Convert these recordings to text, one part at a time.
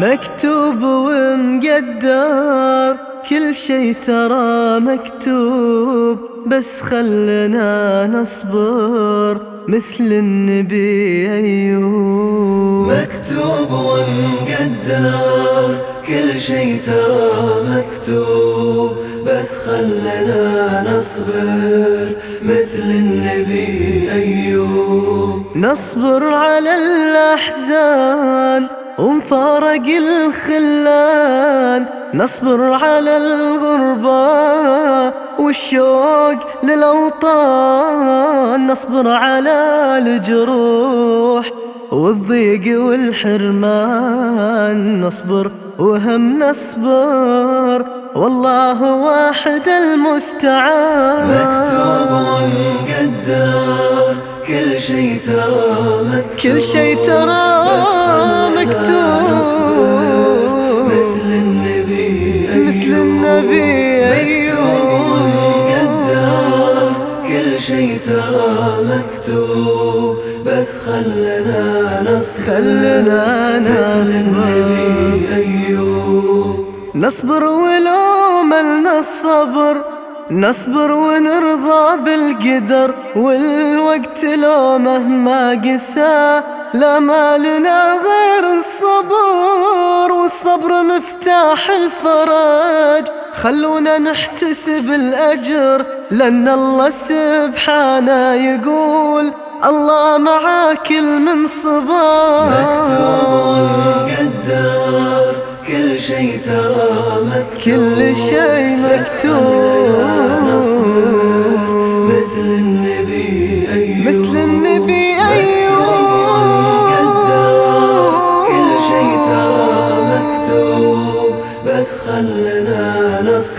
مكتوب ومقدر كل شي ترى مكتوب بس خلنا نصبر مثل النبي أيوب. مكتوب ومقدر كل شي ترى مكتوب بس خلنا نصبر مثل النبي أيوب. نصبر على الأحزان ومفارق الخلان نصبر على الغربة والشوق للأوطان نصبر على الجروح والضيق والحرمان نصبر وهم نصبر والله واحد المستعان. مكتوب ومقدر كل شي ترى مكتوب كل شي ترى مكتوب مثل النبي أيوب مثل النبي مكتوب ومقدر كل شي ترى مكتوب بس خلنا نصبر. خلنا نصبر. النبي أيوب نصبر ولو ملنا الصبر. نصبر ونرضى بالقدر والوقت لو مهما قسى لا ما لنا غير الصبر والصبر مفتاح الفرج. خلونا نحتسب الأجر لأن الله سبحانه يقول الله مع كل من صبر. مكتوب ومقدر كل شي ترى مكتوب. كل شي مكتوب.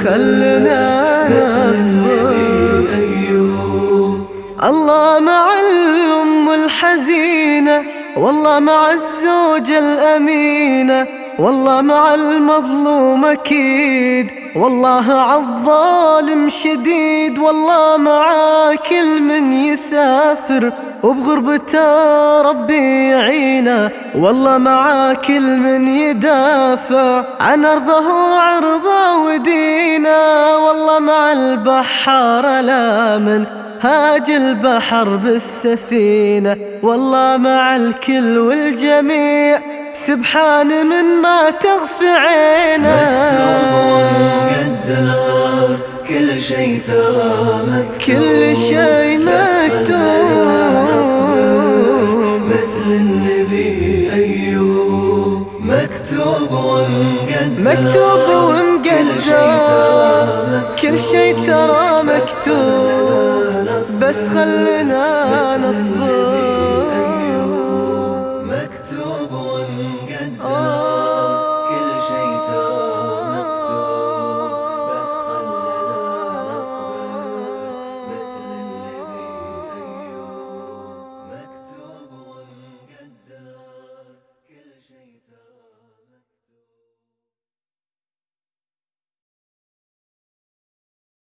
خلنا نصبر. الله مع الأم الحزينة والله مع الزوجة الأمينة والله مع المظلوم أكيد والله عالظالم شديد والله مع كل من يسافر وبغربته ربي يعينه والله مع كل من يدافع. عن أرضه وعرضه مع البحار الآمن هاج البحر بالسفينة والله مع الكل والجميع سبحان من ما تغفي عينه. مقدر كل شي ترى مكتوب مكتوب ومقدر كل شي ترى مكتوب بس خلنا نصبر.